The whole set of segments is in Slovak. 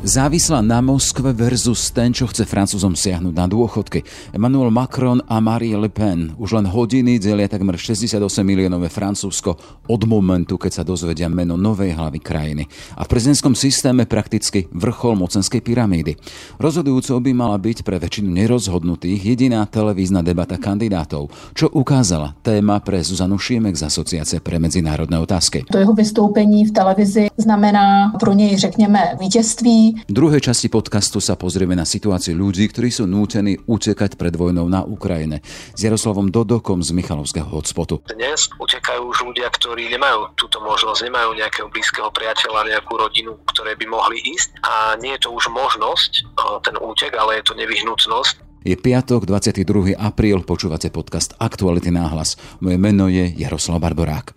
Závislá na Moskve versus ten, čo chce Francúzom siahnuť na dôchodky. Emmanuel Macron a Marie Le Pen už len hodiny delia takmer 68 miliónové Francúzsko od momentu, keď sa dozvedia meno novej hlavy krajiny. A v prezidentskom systéme prakticky vrchol mocenskej pyramídy. Rozhodujúcou by mala byť pre väčšinu nerozhodnutých jediná televízna debata kandidátov, čo ukázala téma pre Zuzanu Šímek z Asociace pre medzinárodné otázky. To jeho vystoupení v televizi znamená pro něj, řekněme, vítězství, v druhej časti podcastu sa pozrieme na situáciu ľudí, ktorí sú nútení utekať pred vojnou na Ukrajine. S Jaroslavom Dodokom z Michalovského hotspotu. Dnes utekajú už ľudia, ktorí nemajú túto možnosť, nemajú nejakého blízkeho priateľa, nejakú rodinu, ktoré by mohli ísť. A nie je to už možnosť, ten útek, ale je to nevyhnutnosť. Je piatok, 22. apríl, počúvate podcast Aktuality náhlas. Moje meno je Jaroslav Barborák.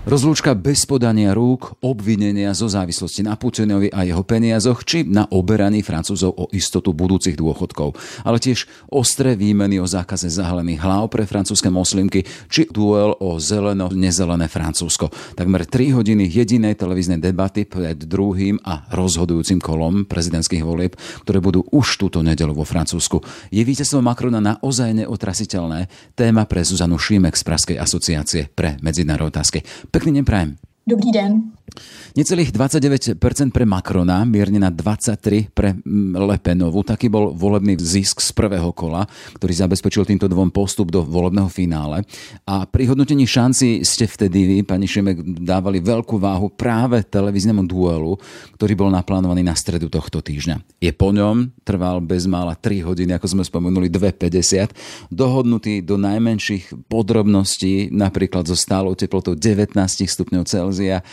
Rozlúčka bez podania rúk, obvinenia zo závislosti na Putinovi a jeho peniazoch, či na oberaní Francúzov o istotu budúcich dôchodkov. Ale tiež ostré výmeny o zákaze zahalených hlav pre francúzske moslimky, či duel o zeleno-nezelené Francúzsko. Takmer 3 hodiny jedinej televíznej debaty pred druhým a rozhodujúcim kolom prezidentských volieb, ktoré budú už túto nedelu vo Francúzsku. Je víťazstvo Macrona naozaj neotrasiteľné? Téma pre Zuzanu Šímek z Praskej asociácie pre medzinárodné otázky. Pekný deň prajem. Dobrý den. Necelých 29% pre Macrona, mierne na 23% pre mm, Le. Taký bol volebný zisk z prvého kola, ktorý zabezpečil týmto dvom postup do volebného finále. A pri hodnotení šanci ste vtedy vy, pani Šemek, dávali veľkú váhu práve televíznemu duelu, ktorý bol naplánovaný na stredu tohto týždňa. Je po ňom, trval bezmála 3 hodiny, ako sme spomenuli, 2,50, dohodnutý do najmenších podrobností, napríklad so stálou teplotou 19 stupňov Celzia,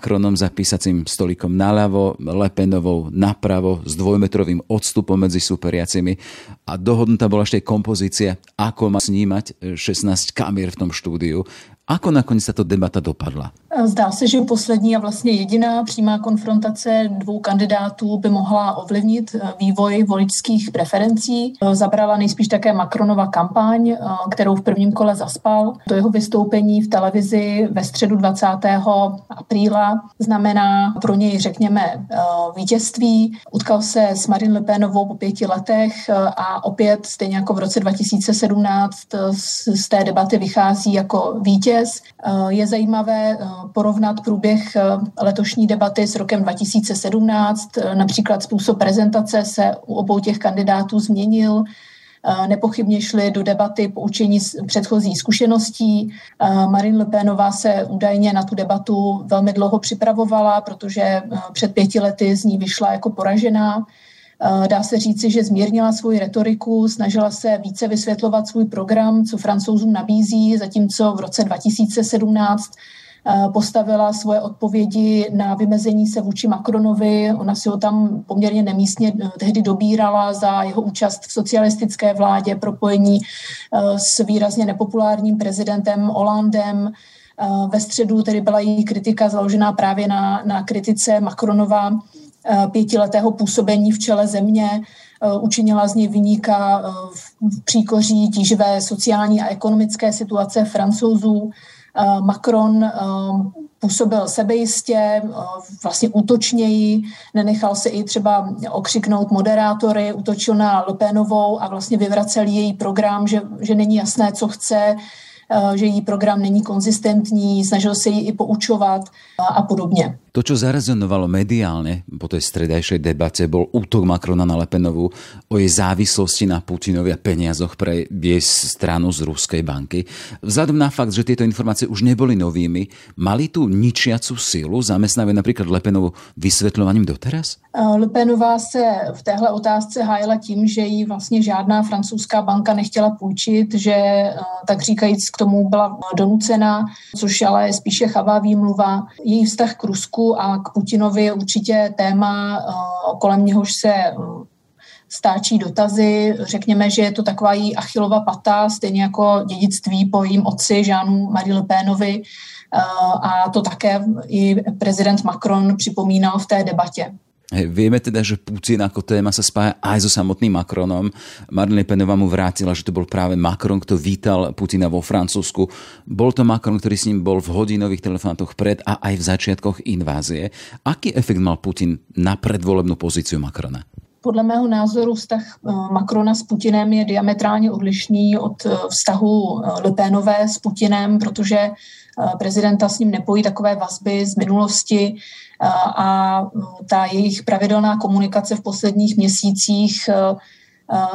Macronom za písacím stolikom naľavo, Lepenovou napravo s dvojmetrovým odstupom medzi superiacimi. A dohodnutá bola ešte kompozícia, ako má snímať 16 kamier v tom štúdiu Ako nakonec tato debata dopadla? Zdá se, že poslední a vlastně jediná přímá konfrontace dvou kandidátů by mohla ovlivnit eh, vývoj voličských preferencí. Eh, zabrala nejspíš také Macronova kampaň, eh, kterou v prvním kole zaspal. To jeho vystoupení v televizi ve středu 20. apríla znamená pro něj, řekněme, vítězství. Utkal se s Marine Le Penovou po pěti letech a opět, stejně jako v roce 2017, z té debaty vychází jako vítěz proces. Eh, je zajímavé eh, porovnat průběh eh, letošní debaty s rokem 2017. Například způsob prezentace se u obou těch kandidátů změnil. Nepochybně šly do debaty poučení z předchozí zkušeností. Marine Le Penová se údajně na tu debatu velmi dlouho připravovala, protože před pěti lety z ní vyšla jako poražená. Eh, dá se říci, že zmírnila svoji retoriku, snažila se více vysvětlovat svůj program, co francouzům nabízí, zatímco v roce 2017 eh, postavila svoje odpovědi na vymezení se vůči Macronovi. Ona si ho tam poměrně nemístně eh, tehdy dobírala za jeho účast v socialistické vládě, propojení s výrazně nepopulárním prezidentem Hollandem. Ve středu tedy byla její kritika založená právě na, na kritice Macronova pětiletého působení v čele země, eh, učinila z něj vyníka eh, v příkoří tíživé sociální a ekonomické situace francouzů. Macron působil sebejistě, vlastně útočněji, nenechal se i třeba okřiknout moderátory, útočil na Lupénovou a vlastně vyvracel její program, že, že není jasné, co chce, že její program není konzistentní, snažil se ji i poučovat a podobně. To, čo zarezonovalo mediálne po tej stredajšej debate, bol útok Macrona na Lepenovú o jej závislosti na Putinovi a peniazoch pre jej stranu z Ruskej banky. Vzhľadom na fakt, že tieto informácie už neboli novými, mali tu ničiacu silu? Zamestnávajú napríklad Lepenovu vysvetľovaním doteraz? Lepenová se v téhle otázce hájila tím, že jí vlastně žádná francouzská banka nechtěla půjčit, že tak říkajíc k tomu byla donucena, což ale spíše chavá výmluva. Její vztah k Rusku Rusku a k Putinovi je určitě téma, kolem něhož se stáčí dotazy. Řekněme, že je to taková jí achilova pata, stejně jako dědictví po jejím otci Žánu Marie Le Penovi. A to také i prezident Macron připomínal v té debatě. Hej, vieme teda, že Putin ako téma sa spája aj so samotným Macronom. Marine Penová mu vrátila, že to bol práve Macron, kto vítal Putina vo Francúzsku. Bol to Macron, ktorý s ním bol v hodinových telefonátoch pred a aj v začiatkoch invázie. Aký efekt mal Putin na predvolebnú pozíciu Macrona? Podle mého názoru vztah eh, Macrona s Putinem je diametrálně odlišný od eh, vztahu eh, Le Penové s Putinem, protože prezidenta s ním nepojí takové vazby z minulosti a ta jejich pravidelná komunikace v posledních měsících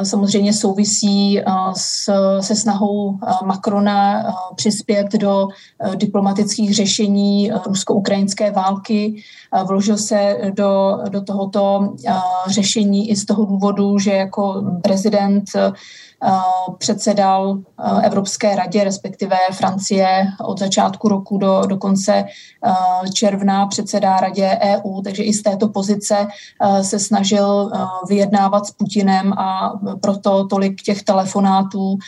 samozřejmě souvisí s, se snahou Macrona přispět do diplomatických řešení rusko-ukrajinské války. Vložil se do, do tohoto řešení i z toho důvodu, že jako prezident předsedal Evropské radě, respektive Francie od začátku roku do, do konce června předsedá radě EU, takže i z této pozice se snažil vyjednávat s Putinem a proto tolik těch telefonátů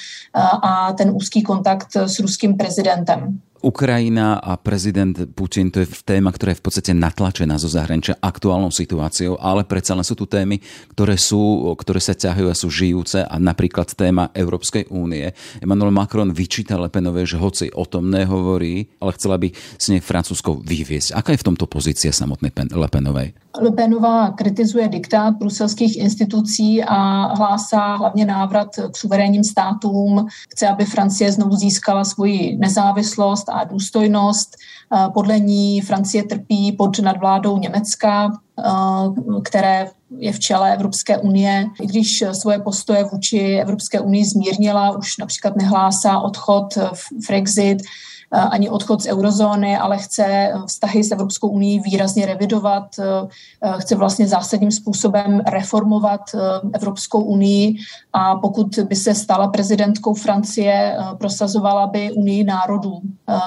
a ten úzký kontakt s ruským prezidentem. Ukrajina a prezident Putin, to je téma, ktorá je v podstate natlačená zo zahraničia aktuálnou situáciou, ale predsa len sú tu témy, ktoré, sú, ktoré sa ťahajú a sú žijúce a napríklad téma Európskej únie. Emmanuel Macron vyčíta Lepenové, že hoci o tom nehovorí, ale chcela by s nej Francúzsko vyviesť. Aká je v tomto pozícia samotnej Lepenovej? Lepenová kritizuje diktát bruselských institucí a hlásá hlavně návrat k suverénním státům. Chce, aby Francie znovu získala svoji nezávislost a důstojnost. Podle ní Francie trpí pod nadvládou Německa, které je v čele Evropské unie. I když svoje postoje vůči Evropské unii zmírnila, už například nehlásá odchod v Brexit, Eh, ani odchod z eurozóny, ale chce eh, vztahy s Evropskou unii výrazně revidovat, eh, chce vlastně zásadním způsobem reformovat Evropskou unii a pokud by se stala prezidentkou Francie, prosazovala by unii národů,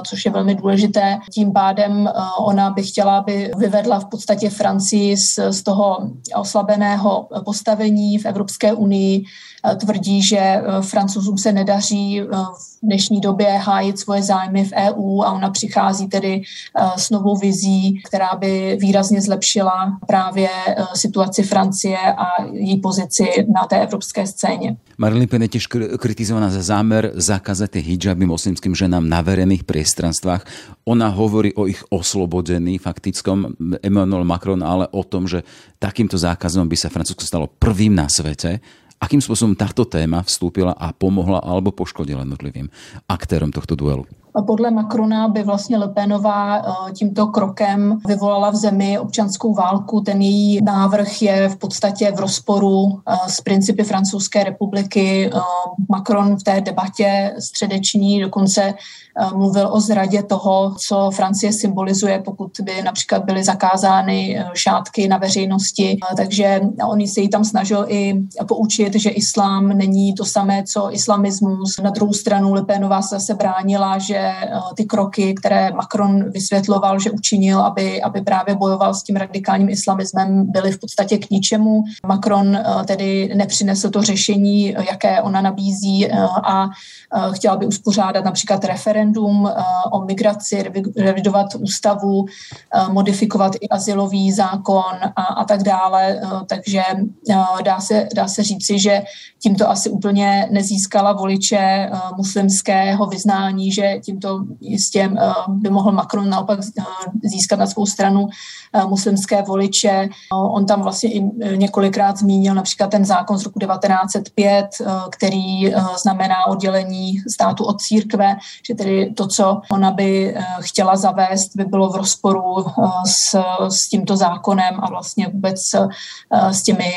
což je velmi důležité. Tím pádem ona by chtěla, aby vyvedla v podstatě Francii z, z toho oslabeného postavení v Evropské unii. Tvrdí, že francouzům se nedaří v dnešní době hájit svoje zájmy v EU a ona přichází tedy eh, s novou vizí, která by výrazně zlepšila právě eh, situaci Francie a její pozici na té evropské scéně. Marilyn Pen je tiež kritizovaná za zámer zakázať hijaby moslimským ženám na verejných priestranstvách. Ona hovorí o ich oslobodení faktickom Emmanuel Macron, ale o tom, že takýmto zákazom by sa Francúzsko stalo prvým na svete. Akým spôsobom táto téma vstúpila a pomohla alebo poškodila jednotlivým aktérom tohto duelu? Podle Macrona by vlastně Le Penová eh, tímto krokem vyvolala v zemi občanskou válku. Ten její návrh je v podstatě v rozporu eh, s principy Francouzské republiky. Eh, Macron v té debatě středeční dokonce mluvil o zradě toho, co Francie symbolizuje, pokud by například byly zakázány šátky na veřejnosti. Takže on se jí tam snažil i poučit, že islám není to samé, co islamismus. Na druhou stranu Le Penová se zase bránila, že Eh, ty kroky, které Macron vysvětloval, že učinil, aby, aby právě bojoval s tím radikálním islamismem, byly v podstatě k ničemu. Macron eh, tedy nepřinesl to řešení, jaké ona nabízí eh, a chtěla by uspořádat například referendum o migraci, revidovat ústavu, modifikovat i asilový zákon a, a tak dále. Takže dá se, dá se říci, že tímto asi úplně nezískala voliče muslimského vyznání, že tímto jistě eh, by mohl Macron naopak eh, získat na svou stranu eh, muslimské voliče. On tam vlastně i několikrát zmínil například ten zákon z roku 1905, který znamená oddělení státu od církve, že tedy to, co ona by chtěla zavést, by bylo v rozporu s, s tímto zákonem a vlastně vůbec s těmi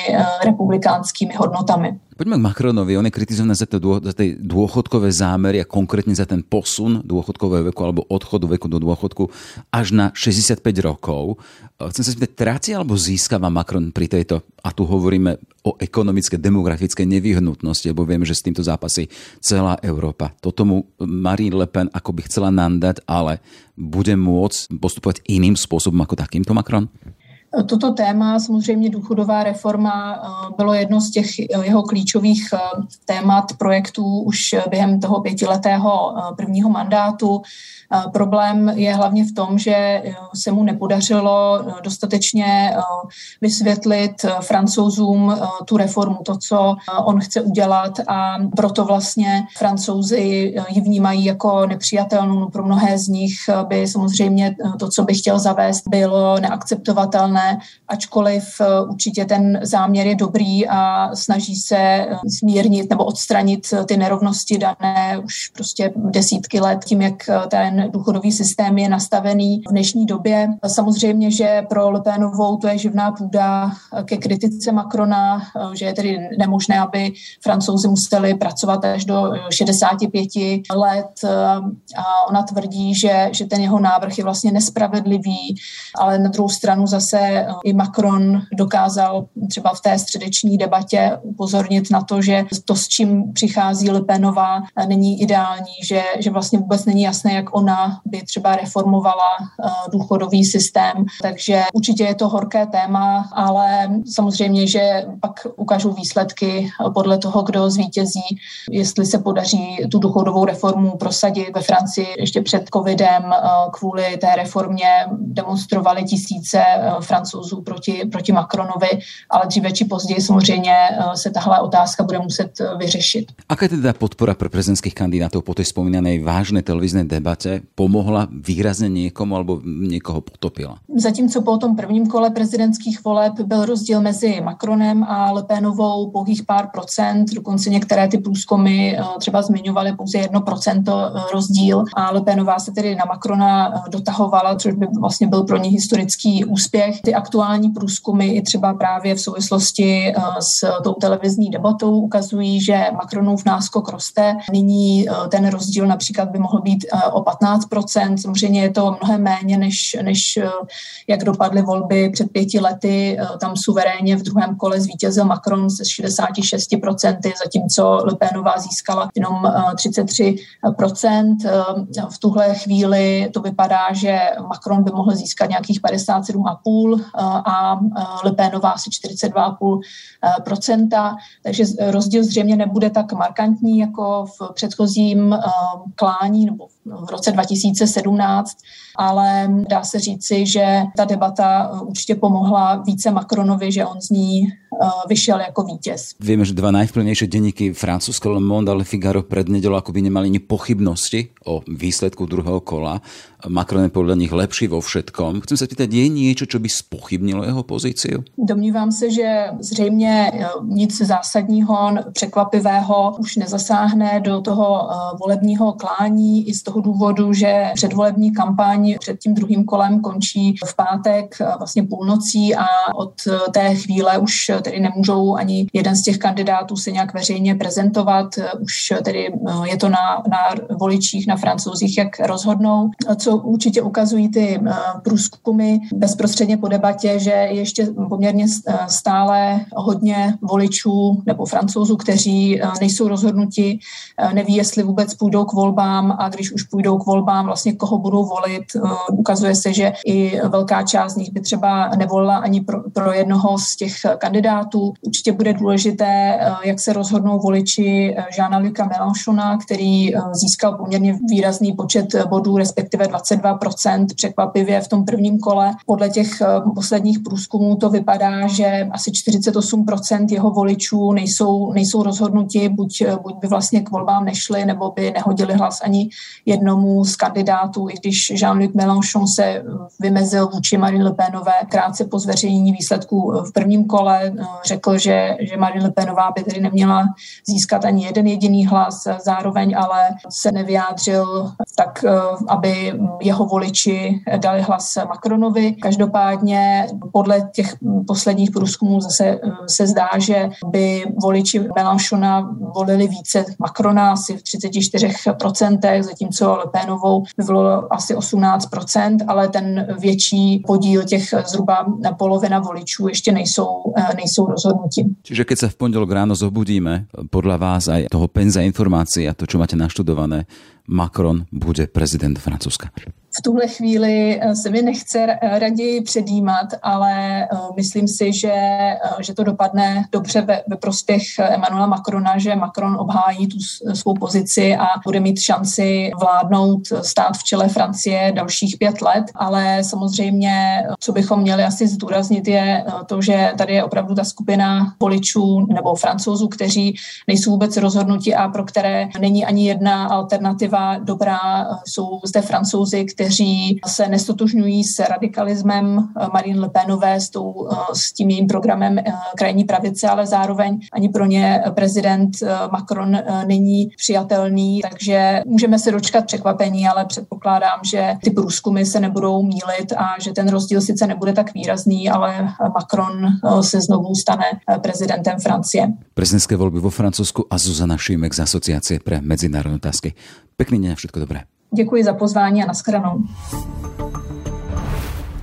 republikánskými hodnotami. Poďme k Macronovi. On je kritizovaný za, dô, za tie dôchodkové zámery a konkrétne za ten posun dôchodkového veku alebo odchodu veku do dôchodku až na 65 rokov. Chcem sa spýtať, tráci alebo získava Macron pri tejto, a tu hovoríme o ekonomické, demografické nevyhnutnosti, lebo vieme, že s týmto zápasí celá Európa. Toto mu Marine Le Pen ako by chcela nandať, ale bude môcť postupovať iným spôsobom ako takýmto Macron? Toto téma, samozřejmě důchodová reforma, eh, bylo jedno z těch jeho klíčových eh, témat projektů už během toho pětiletého eh, prvního mandátu. Problém je hlavně v tom, že se mu nepodařilo dostatečně vysvětlit francouzům tu reformu, to, co on chce udělat a proto vlastně francouzi ji vnímají jako nepřijatelnou. No pro mnohé z nich by samozřejmě to, co by chtěl zavést, bylo neakceptovatelné ačkoliv eh, určitě ten záměr je dobrý a snaží se zmírnit nebo odstranit ty nerovnosti dané už prostě desítky let tím, jak eh, ten důchodový systém je nastavený v dnešní době. Samozřejmě, že pro Lepénovou to je živná půda ke kritice Macrona, eh, že je tedy nemožné, aby francouzi museli pracovat až do 65 let a ona tvrdí, že, že ten jeho návrh je vlastně nespravedlivý, ale na druhou stranu zase i Macron dokázal třeba v té středeční debatě upozornit na to, že to, s čím přichází Lipenová, není ideální, že, že vlastně vůbec není jasné, jak ona by třeba reformovala eh, důchodový systém. Takže určitě je to horké téma, ale samozřejmě, že pak ukážou výsledky podle toho, kdo zvítězí, jestli se podaří tu důchodovou reformu prosadit. Ve Francii ještě před covidem eh, kvůli té reformě demonstrovali tisíce eh, francouzů proti, proti Macronovi, ale dříve či později samozřejmě eh, se tahle otázka bude muset eh, vyřešit. Aká je teda podpora pre prezidentských kandidátov po tej spomínanej vážnej televíznej debate pomohla výrazně někomu alebo někoho potopila? Zatímco po tom prvním kole prezidentských voleb byl rozdíl mezi Macronem a Le Penovou pouhých pár procent, dokonce některé ty průzkumy eh, třeba zmiňovaly pouze jedno procento rozdíl a Le Penová se tedy na Macrona dotahovala, což by vlastně byl pro ní historický úspěch. Ty aktuální průzkumy i třeba právě v souvislosti eh, s tou televizní debatou ukazují, že Macronův náskok roste. Nyní eh, ten rozdíl například by mohl být eh, o 15%. Samozřejmě je to mnohem méně, než, než jak dopadly volby před pěti lety. Tam suverénně v druhém kole zvítězil Macron se 66%, zatímco Le Penová získala jenom 33%. V tuhle chvíli to vypadá, že Macron by mohl získat nějakých 57,5%, a Lepénová asi 42,5%, takže rozdíl zřejmě nebude tak markantní jako v předchozím klání nebo v roce 2017, ale dá se říci, že ta debata určitě pomohla více Macronovi, že on z ní vyšiel jako vítěz. Víme, že dva najvplyvnejšie denníky francúzske Le Monde a Le Figaro pred nedelou akoby nemali ani pochybnosti o výsledku druhého kola. Macron je podľa nich lepší vo všetkom. Chcem sa pýtať, je niečo, čo by spochybnilo jeho pozíciu? Domnívám se, že zřejmě e, nic zásadního, překvapivého už nezasáhne do toho volebního klání i z toho důvodu, že předvolební kampaň před tím druhým kolem končí v pátek e, vlastně půlnocí a od té chvíle už tedy nemůžou ani jeden z těch kandidátů se nějak veřejně prezentovat. Už tedy je to na, na voličích, na francouzích, jak rozhodnou. Co určitě ukazují ty průzkumy bezprostředně po debatě, že ještě poměrně stále hodně voličů nebo francouzů, kteří eh, nejsou rozhodnuti, eh, neví, jestli vůbec půjdou k volbám a když už půjdou k volbám, vlastně koho budou volit. Eh, ukazuje se, že i velká část z nich by třeba nevolila ani pro, pro jednoho z těch kandidátů. Určitě bude důležité, jak se rozhodnou voliči Žána Luka Mélenchona, který získal poměrně výrazný počet bodů, respektive 22% překvapivě v tom prvním kole. Podle těch posledních průzkumů to vypadá, že asi 48% jeho voličů nejsou, nejsou rozhodnuti, buď, buď by vlastně k volbám nešli, nebo by nehodili hlas ani jednomu z kandidátů, i když Jean-Luc Mélenchon se vymezil vůči Marine Le Penové krátce po zveřejnění výsledků v prvním kole, řekl, že, že Marine Le Penová by tedy neměla získat ani jeden jediný hlas, zároveň ale se nevyjádřil tak aby jeho voliči dali hlas Macronovi. Každopádně podle těch posledních průzkumů zase se zdá, že by voliči Melanchona volili více Macrona asi v 34%, zatímco Le Penovou by volilo asi 18%, ale ten větší podíl těch zhruba polovina voličů ještě nejsou, nejsou rozhodnutí. Čiže keď sa v pondelok ráno zobudíme, podľa vás aj toho penza informácií a to, čo máte naštudované, Macron bude prezident Francúzska? V tuhle chvíli eh, se mi nechce raději předjímat, ale eh, myslím si, že, eh, že to dopadne dobře ve, ve prospěch Emmanuela Macrona, že Macron obhájí tu svou pozici a bude mít šanci vládnout stát v čele Francie dalších pět let. Ale samozřejmě, co bychom měli asi zdůraznit, je to, že tady je opravdu ta skupina voličů nebo francouzů, kteří nejsou vůbec rozhodnutí a pro které není ani jedna alternativa dobrá. Jsou zde francouzi, kteří kteří se nestotožňují s radikalismem eh, Marine Le Penové, s, tou, eh, s tím jejím programem eh, krajní pravice, ale zároveň ani pro ně prezident Macron není přijatelný, takže můžeme se dočkat překvapení, ale předpokládám, že ty průzkumy se nebudou mílit a že ten rozdíl sice nebude tak výrazný, ale Macron se znovu stane prezidentem Francie. Prezidentské volby vo Francúzsku a Zuzana Šimek z Asociácie pre medzinárodné otázky. Pekný deň a všetko dobré. Děkuji za pozvání a nashledanou.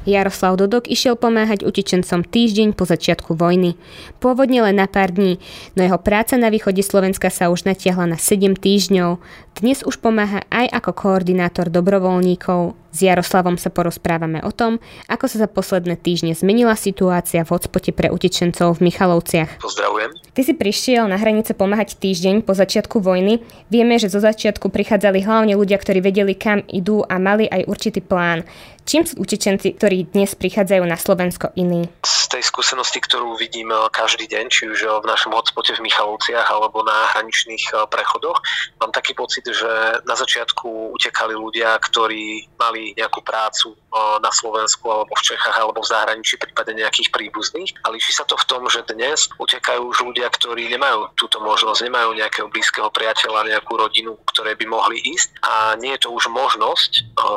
Jaroslav Dodok išiel pomáhať utečencom týždeň po začiatku vojny. Pôvodne len na pár dní, no jeho práca na východe Slovenska sa už natiahla na 7 týždňov. Dnes už pomáha aj ako koordinátor dobrovoľníkov. S Jaroslavom sa porozprávame o tom, ako sa za posledné týždne zmenila situácia v hotspote pre utečencov v Michalovciach. Pozdravujem. Ty si prišiel na hranice pomáhať týždeň po začiatku vojny. Vieme, že zo začiatku prichádzali hlavne ľudia, ktorí vedeli, kam idú a mali aj určitý plán. Čím sú utečenci, ktorí dnes prichádzajú na Slovensko iní? Z tej skúsenosti, ktorú vidím eh, každý deň, či už eh, v našom hotspote v Michalovciach alebo na hraničných eh, prechodoch, mám taký pocit, že na začiatku utekali ľudia, ktorí mali nejakú prácu na Slovensku alebo v Čechách alebo v zahraničí, prípade nejakých príbuzných. A líši sa to v tom, že dnes utekajú už ľudia, ktorí nemajú túto možnosť, nemajú nejakého blízkeho priateľa, nejakú rodinu, ktoré by mohli ísť. A nie je to už možnosť,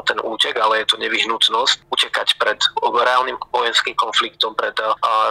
ten útek, ale je to nevyhnutné nutnosť utekať pred reálnym vojenským konfliktom, pred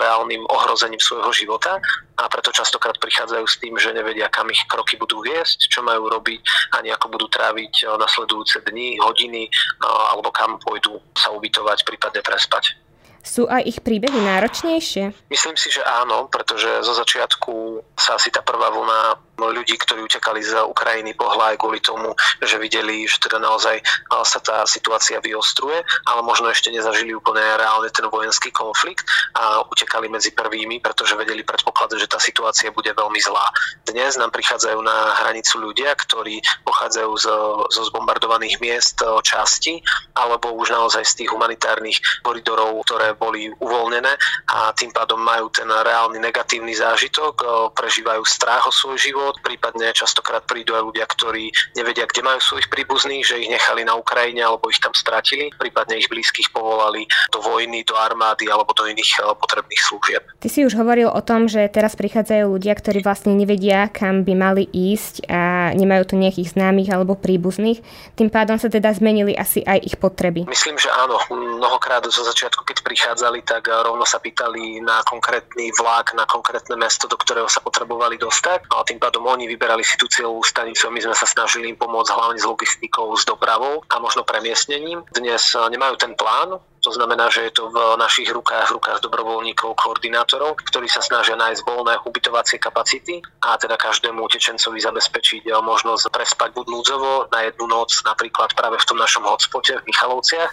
reálnym ohrozením svojho života a preto častokrát prichádzajú s tým, že nevedia, kam ich kroky budú viesť, čo majú robiť a ako budú tráviť nasledujúce dni, hodiny alebo kam pôjdu sa ubytovať, prípadne prespať. Sú aj ich príbehy náročnejšie? Myslím si, že áno, pretože zo začiatku sa asi tá prvá vlna ľudí, ktorí utekali z Ukrajiny, pohľa aj kvôli tomu, že videli, že teda naozaj sa tá situácia vyostruje, ale možno ešte nezažili úplne reálne ten vojenský konflikt a utekali medzi prvými, pretože vedeli predpokladať, že tá situácia bude veľmi zlá. Dnes nám prichádzajú na hranicu ľudia, ktorí pochádzajú z, zo zbombardovaných miest časti alebo už naozaj z tých humanitárnych koridorov, ktoré boli uvoľnené a tým pádom majú ten reálny negatívny zážitok, prežívajú strach o svoj život, život, prípadne častokrát prídu aj ľudia, ktorí nevedia, kde majú svojich príbuzných, že ich nechali na Ukrajine alebo ich tam stratili, prípadne ich blízkych povolali do vojny, do armády alebo do iných eh, potrebných služieb. Ty si už hovoril o tom, že teraz prichádzajú ľudia, ktorí vlastne nevedia, kam by mali ísť a nemajú tu nejakých známych alebo príbuzných. Tým pádom sa teda zmenili asi aj ich potreby. Myslím, že áno. Mnohokrát zo začiatku, keď prichádzali, tak eh, rovno sa pýtali na konkrétny vlak, na konkrétne mesto, do ktorého sa potrebovali dostať. No a tým pádom pádom oni vyberali si tú cieľovú stanicu my sme sa snažili im pomôcť hlavne s logistikou, s dopravou a možno premiestnením. Dnes eh, nemajú ten plán, to znamená, že je to v našich rukách, v rukách dobrovoľníkov, koordinátorov, ktorí sa snažia nájsť voľné ubytovacie kapacity a teda každému utečencovi zabezpečiť eh, možnosť prespať buď núdzovo na jednu noc, napríklad práve v tom našom hotspote v Michalovciach,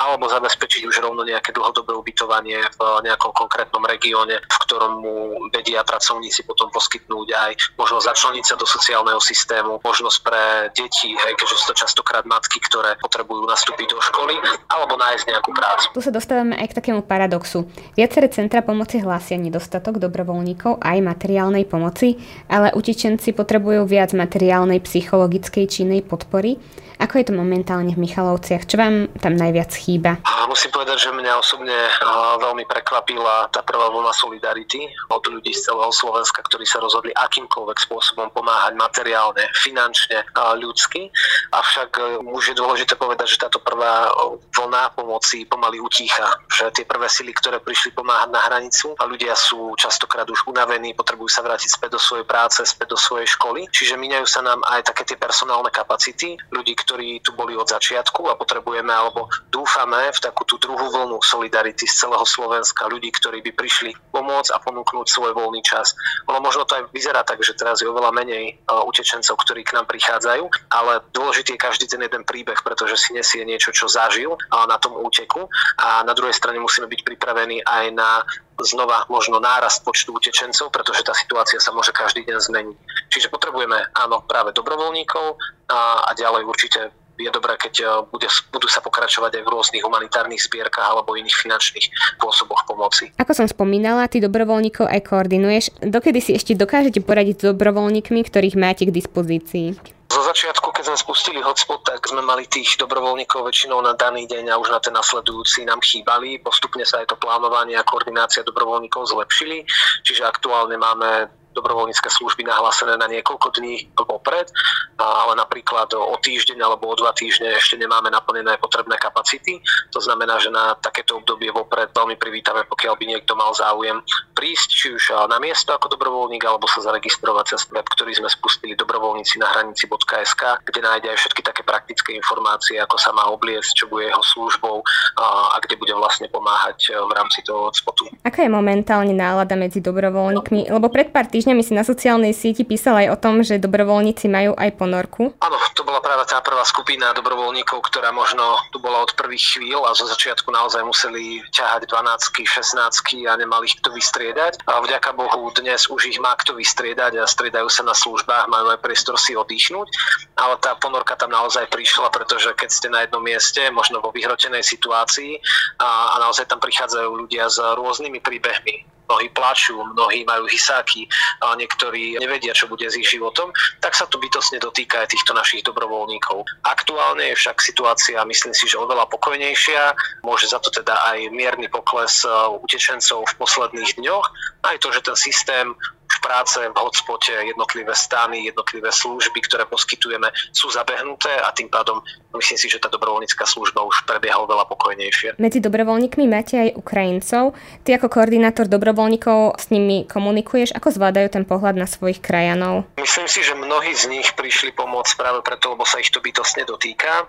alebo zabezpečiť už rovno nejaké dlhodobé ubytovanie v nejakom konkrétnom regióne, v ktorom mu vedia pracovníci potom poskytnúť aj možnosť začleniť sa do sociálneho systému, možnosť pre deti, hej, keďže sú to častokrát matky, ktoré potrebujú nastúpiť do školy, alebo nájsť nejakú prácu prácu. Tu sa dostávame aj k takému paradoxu. Viaceré centra pomoci hlásia nedostatok dobrovoľníkov aj materiálnej pomoci, ale utečenci potrebujú viac materiálnej, psychologickej či inej podpory. Ako je to momentálne v Michalovciach? Čo vám tam najviac chýba? Musím povedať, že mňa osobne veľmi prekvapila tá prvá vlna solidarity od ľudí z celého Slovenska, ktorí sa rozhodli akýmkoľvek spôsobom pomáhať materiálne, finančne, ľudsky. Avšak e, už je dôležité povedať, že táto prvá vlna pomoci pomaly utícha, že tie prvé sily, ktoré prišli pomáhať na hranicu a ľudia sú častokrát už unavení, potrebujú sa vrátiť späť do svojej práce, späť do svojej školy. Čiže minajú sa nám aj také tie personálne kapacity ľudí, ktorí tu boli od začiatku a potrebujeme alebo dúfame v takú tú druhú vlnu solidarity z celého Slovenska, ľudí, ktorí by prišli pomôcť a ponúknuť svoj voľný čas. Ono možno to aj vyzerá tak, že teraz je oveľa menej utečencov, ktorí k nám prichádzajú, ale dôležitý je každý ten jeden príbeh, pretože si nesie niečo, čo zažil na tom úteku a na druhej strane musíme byť pripravení aj na znova možno nárast počtu utečencov, pretože tá situácia sa môže každý deň zmeniť. Čiže potrebujeme áno práve dobrovoľníkov a, a ďalej určite je dobré, keď e, bude, budú sa pokračovať aj v rôznych humanitárnych zbierkach alebo iných finančných spôsoboch pomoci. Ako som spomínala, ty dobrovoľníkov aj koordinuješ. Dokedy si ešte dokážete poradiť s dobrovoľníkmi, ktorých máte k dispozícii? Zo začiatku, keď sme spustili hotspot, tak sme mali tých dobrovoľníkov väčšinou na daný deň a už na ten nasledujúci nám chýbali. Postupne sa aj to plánovanie a koordinácia dobrovoľníkov zlepšili, čiže aktuálne máme dobrovoľnícke služby nahlásené na niekoľko dní vopred, ale napríklad o týždeň alebo o dva týždne ešte nemáme naplnené potrebné kapacity. To znamená, že na takéto obdobie vopred veľmi privítame, pokiaľ by niekto mal záujem prísť, či už na miesto ako dobrovoľník, alebo sa zaregistrovať cez web, ktorý sme spustili dobrovoľníci na hranici.sk, kde nájde aj všetky také praktické informácie, ako sa má obliecť, čo bude jeho službou a kde bude vlastne pomáhať v rámci toho hotspotu. Aká je momentálne nálada medzi dobrovoľníkmi? Lebo pred pár týždňami týždňami si na sociálnej sieti písal aj o tom, že dobrovoľníci majú aj ponorku. Áno, to bola práve tá prvá skupina dobrovoľníkov, ktorá možno tu bola od prvých chvíľ a zo začiatku naozaj museli ťahať 12 16 a nemali ich kto vystriedať. A vďaka Bohu dnes už ich má kto vystriedať a striedajú sa na službách, majú aj priestor si oddychnúť. Ale tá ponorka tam naozaj prišla, pretože keď ste na jednom mieste, možno vo vyhrotenej situácii a, a naozaj tam prichádzajú ľudia s rôznymi príbehmi, mnohí plačú, mnohí majú hysáky, a niektorí nevedia, čo bude s ich životom, tak sa to bytosne dotýka aj týchto našich dobrovoľníkov. Aktuálne je však situácia, myslím si, že oveľa pokojnejšia. Môže za to teda aj mierny pokles e, utečencov v posledných dňoch. Aj to, že ten systém v práce v hotspote jednotlivé stany, jednotlivé služby, ktoré poskytujeme, sú zabehnuté a tým pádom myslím si, že tá dobrovoľnícka služba už prebieha oveľa pokojnejšie. Medzi dobrovoľníkmi máte aj Ukrajincov. Ty ako koordinátor dobrovoľníkov s nimi komunikuješ, ako zvládajú ten pohľad na svojich krajanov? Myslím si, že mnohí z nich prišli pomôcť práve preto, lebo sa ich to bytostne dotýka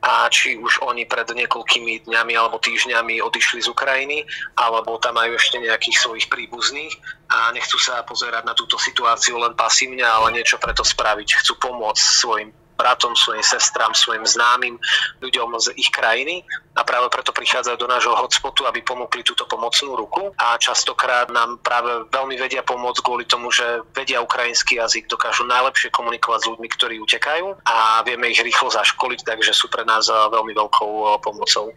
a či už oni pred niekoľkými dňami alebo týždňami odišli z Ukrajiny, alebo tam majú ešte nejakých svojich príbuzných a nechcú sa pozerať na túto situáciu len pasívne, ale niečo preto spraviť. Chcú pomôcť svojim bratom, svojim sestram, svojim známym ľuďom z ich krajiny a práve preto prichádzajú do nášho hotspotu, aby ponúkli túto pomocnú ruku a častokrát nám práve veľmi vedia pomôcť kvôli tomu, že vedia ukrajinský jazyk, dokážu najlepšie komunikovať s ľuďmi, ktorí utekajú a vieme ich rýchlo zaškoliť, takže sú pre nás veľmi veľkou eh, pomocou.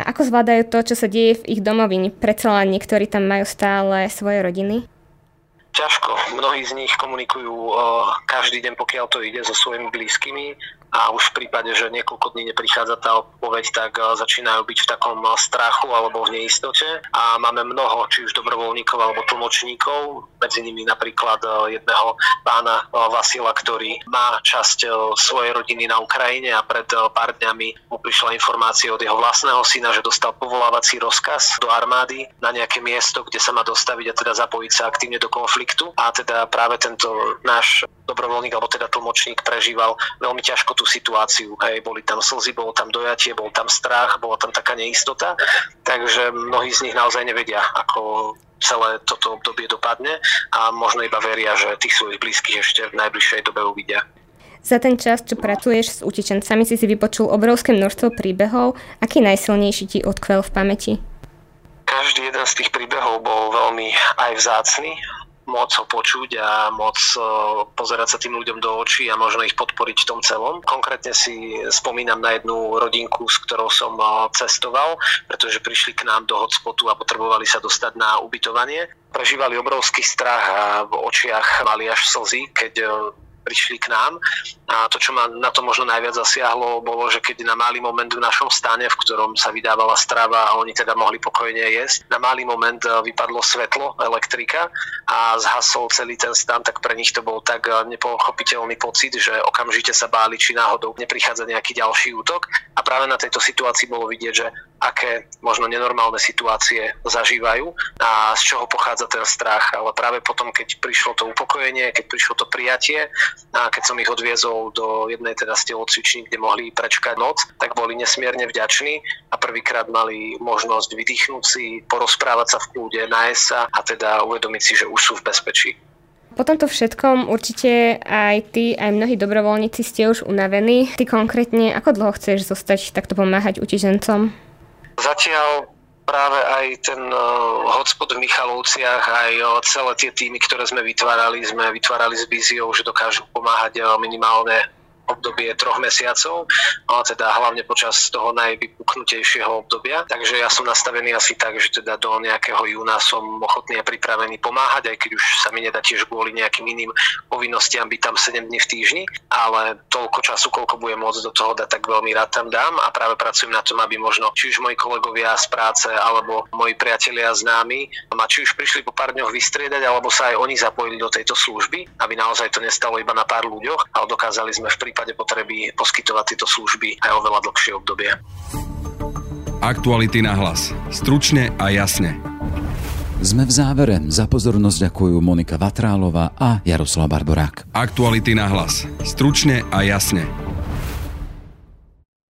A ako zvládajú to, čo sa deje v ich domovini? Predsa len niektorí tam majú stále svoje rodiny? Ťažko. Mnohí z nich komunikujú uh, každý deň, pokiaľ to ide so svojimi blízkymi. A už v prípade, že niekoľko dní neprichádza tá odpoveď, tak uh, začínajú byť v takom uh, strachu alebo v neistote. A máme mnoho, či už dobrovoľníkov alebo tlmočníkov, medzi nimi napríklad jedného pána Vasila, ktorý má časť svojej rodiny na Ukrajine a pred pár dňami mu prišla informácia od jeho vlastného syna, že dostal povolávací rozkaz do armády na nejaké miesto, kde sa má dostaviť a teda zapojiť sa aktívne do konfliktu konfliktu a teda práve tento náš dobrovoľník alebo teda tlmočník prežíval veľmi ťažko tú situáciu. Hej, boli tam slzy, bolo tam dojatie, bol tam strach, bola tam taká neistota, takže mnohí z nich naozaj nevedia, ako celé toto obdobie dopadne a možno iba veria, že tých svojich blízkych ešte v najbližšej dobe uvidia. Za ten čas, čo pracuješ s utečencami, si si vypočul obrovské množstvo príbehov. Aký najsilnejší ti odkvel v pamäti? Každý jeden z tých príbehov bol veľmi aj vzácny, môcť ho počuť a môcť pozerať sa tým ľuďom do očí a možno ich podporiť v tom celom. Konkrétne si spomínam na jednu rodinku, s ktorou som cestoval, pretože prišli k nám do hotspotu a potrebovali sa dostať na ubytovanie. Prežívali obrovský strach a v očiach mali až slzy, keď prišli k nám. A to, čo ma na to možno najviac zasiahlo, bolo, že keď na malý moment v našom stane, v ktorom sa vydávala strava a oni teda mohli pokojne jesť, na malý moment e, vypadlo svetlo, elektrika a zhasol celý ten stan, tak pre nich to bol tak e, nepochopiteľný pocit, že okamžite sa báli, či náhodou neprichádza nejaký ďalší útok. A práve na tejto situácii bolo vidieť, že aké možno nenormálne situácie zažívajú a z čoho pochádza ten strach. Ale práve potom, keď prišlo to upokojenie, keď prišlo to prijatie a keď som ich odviezol do jednej teda z kde mohli prečkať noc, tak boli nesmierne vďační a prvýkrát mali možnosť vydýchnuť si, porozprávať sa v kľude, nájsť sa a teda uvedomiť si, že už sú v bezpečí. Po tomto všetkom určite aj ty, aj mnohí dobrovoľníci ste už unavení. Ty konkrétne, ako dlho chceš zostať takto pomáhať utečencom? Zatiaľ práve aj ten uh, hotspot v Michalovciach, aj uh, celé tie týmy, ktoré sme vytvárali, sme vytvárali s víziou, že dokážu pomáhať uh, minimálne obdobie troch mesiacov, ale teda hlavne počas toho najvypuknutejšieho obdobia. Takže ja som nastavený asi tak, že teda do nejakého júna som ochotný a pripravený pomáhať, aj keď už sa mi nedá tiež kvôli nejakým iným povinnostiam byť tam 7 dní v týždni, ale toľko času, koľko budem môcť do toho dať, tak veľmi rád tam dám a práve pracujem na tom, aby možno či už moji kolegovia z práce alebo moji priatelia známi ma či už prišli po pár dňoch vystriedať, alebo sa aj oni zapojili do tejto služby, aby naozaj to nestalo iba na pár ľuďoch, ale dokázali sme v prípade potreby poskytovať tieto služby aj oveľa dlhšie obdobie. Aktuality na hlas. Stručne a jasne. Sme v závere. Za pozornosť ďakujú Monika Vatrálová a Jaroslav Barborák. Aktuality na hlas. Stručne a jasne.